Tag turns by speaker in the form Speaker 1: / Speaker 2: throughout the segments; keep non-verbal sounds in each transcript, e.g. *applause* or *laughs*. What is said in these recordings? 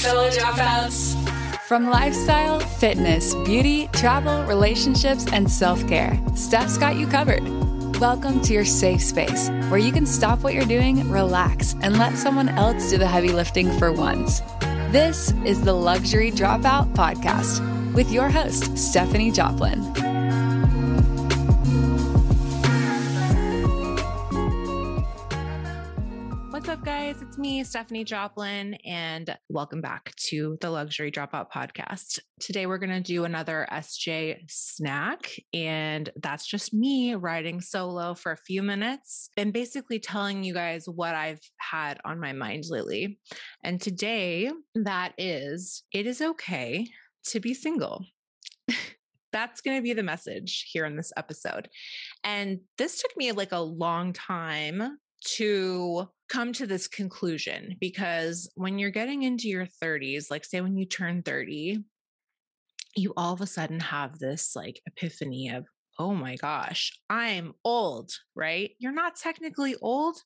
Speaker 1: fellow dropouts.
Speaker 2: From lifestyle, fitness, beauty, travel, relationships, and self care, Steph's got you covered. Welcome to your safe space where you can stop what you're doing, relax, and let someone else do the heavy lifting for once. This is the Luxury Dropout Podcast with your host, Stephanie Joplin.
Speaker 3: Guys? It's me, Stephanie Joplin, and welcome back to the Luxury Dropout Podcast. Today, we're going to do another SJ snack, and that's just me riding solo for a few minutes and basically telling you guys what I've had on my mind lately. And today, that is it is okay to be single. *laughs* that's going to be the message here in this episode. And this took me like a long time to come to this conclusion because when you're getting into your 30s, like say when you turn 30, you all of a sudden have this like epiphany of, oh my gosh, I'm old, right? You're not technically old,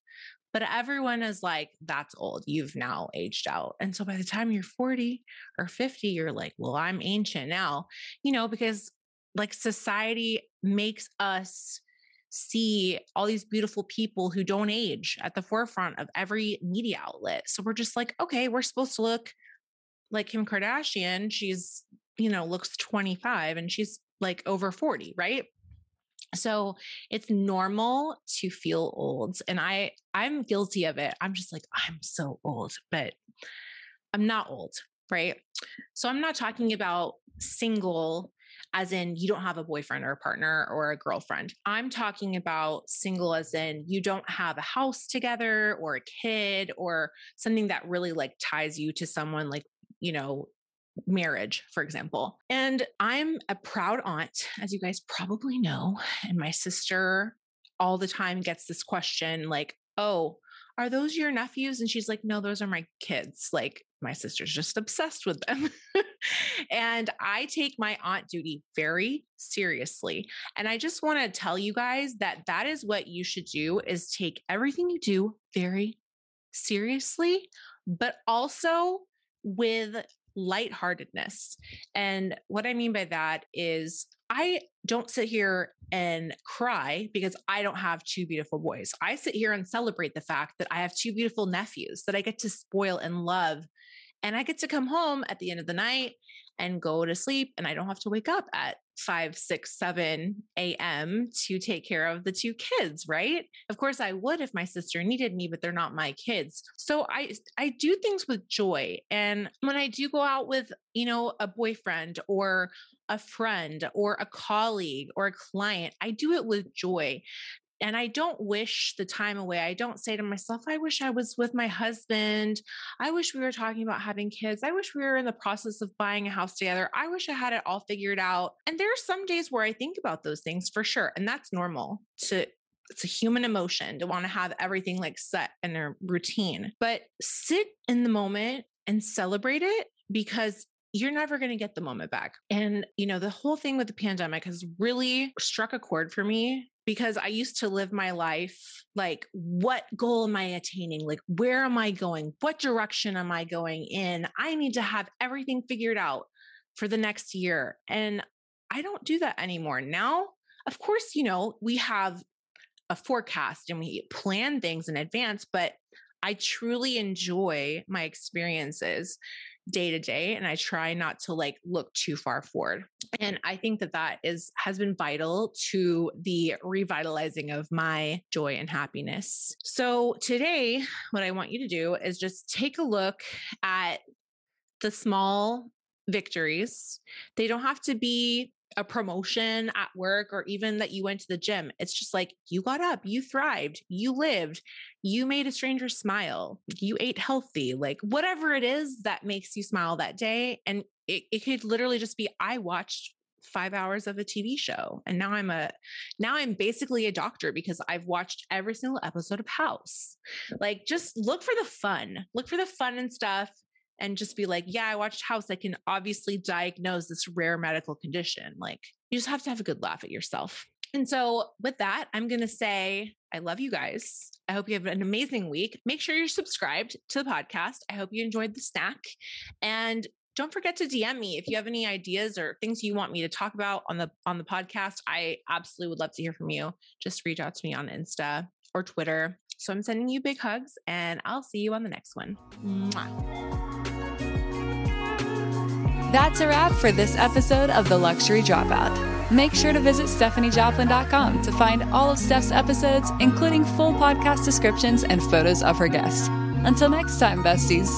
Speaker 3: but everyone is like, that's old. You've now aged out. And so by the time you're 40 or 50, you're like, well, I'm ancient now, you know, because like society makes us see all these beautiful people who don't age at the forefront of every media outlet. So we're just like, okay, we're supposed to look like Kim Kardashian. She's, you know, looks 25 and she's like over 40, right? So it's normal to feel old and I I'm guilty of it. I'm just like I'm so old, but I'm not old, right? So I'm not talking about single as in you don't have a boyfriend or a partner or a girlfriend. I'm talking about single as in you don't have a house together or a kid or something that really like ties you to someone like, you know, marriage, for example. And I'm a proud aunt, as you guys probably know. And my sister all the time gets this question like, oh, are those your nephews? And she's like, no, those are my kids. Like, my sister's just obsessed with them. *laughs* and I take my aunt duty very seriously. And I just want to tell you guys that that is what you should do is take everything you do very seriously, but also with lightheartedness. And what I mean by that is I don't sit here and cry because I don't have two beautiful boys. I sit here and celebrate the fact that I have two beautiful nephews that I get to spoil and love and I get to come home at the end of the night and go to sleep. And I don't have to wake up at 5, 6, 7 a.m. to take care of the two kids, right? Of course, I would if my sister needed me, but they're not my kids. So I I do things with joy. And when I do go out with, you know, a boyfriend or a friend or a colleague or a client, I do it with joy and I don't wish the time away. I don't say to myself, I wish I was with my husband. I wish we were talking about having kids. I wish we were in the process of buying a house together. I wish I had it all figured out. And there are some days where I think about those things for sure. And that's normal to it's a human emotion to want to have everything like set in a routine. But sit in the moment and celebrate it because you're never going to get the moment back. And, you know, the whole thing with the pandemic has really struck a chord for me because I used to live my life like, what goal am I attaining? Like, where am I going? What direction am I going in? I need to have everything figured out for the next year. And I don't do that anymore. Now, of course, you know, we have a forecast and we plan things in advance, but I truly enjoy my experiences day to day and i try not to like look too far forward and i think that that is has been vital to the revitalizing of my joy and happiness. So today what i want you to do is just take a look at the small victories. They don't have to be a promotion at work or even that you went to the gym. It's just like you got up, you thrived, you lived, you made a stranger smile, you ate healthy, like whatever it is that makes you smile that day. And it, it could literally just be I watched five hours of a TV show. And now I'm a now I'm basically a doctor because I've watched every single episode of House. Like just look for the fun. Look for the fun and stuff and just be like, yeah, I watched House. I can obviously diagnose this rare medical condition. Like, you just have to have a good laugh at yourself. And so, with that, I'm going to say I love you guys. I hope you have an amazing week. Make sure you're subscribed to the podcast. I hope you enjoyed the snack. And don't forget to DM me if you have any ideas or things you want me to talk about on the on the podcast. I absolutely would love to hear from you. Just reach out to me on Insta or Twitter. So I'm sending you big hugs and I'll see you on the next one. Mwah.
Speaker 2: That's a wrap for this episode of The Luxury Dropout. Make sure to visit stephaniejoplin.com to find all of Steph's episodes, including full podcast descriptions and photos of her guests. Until next time, besties.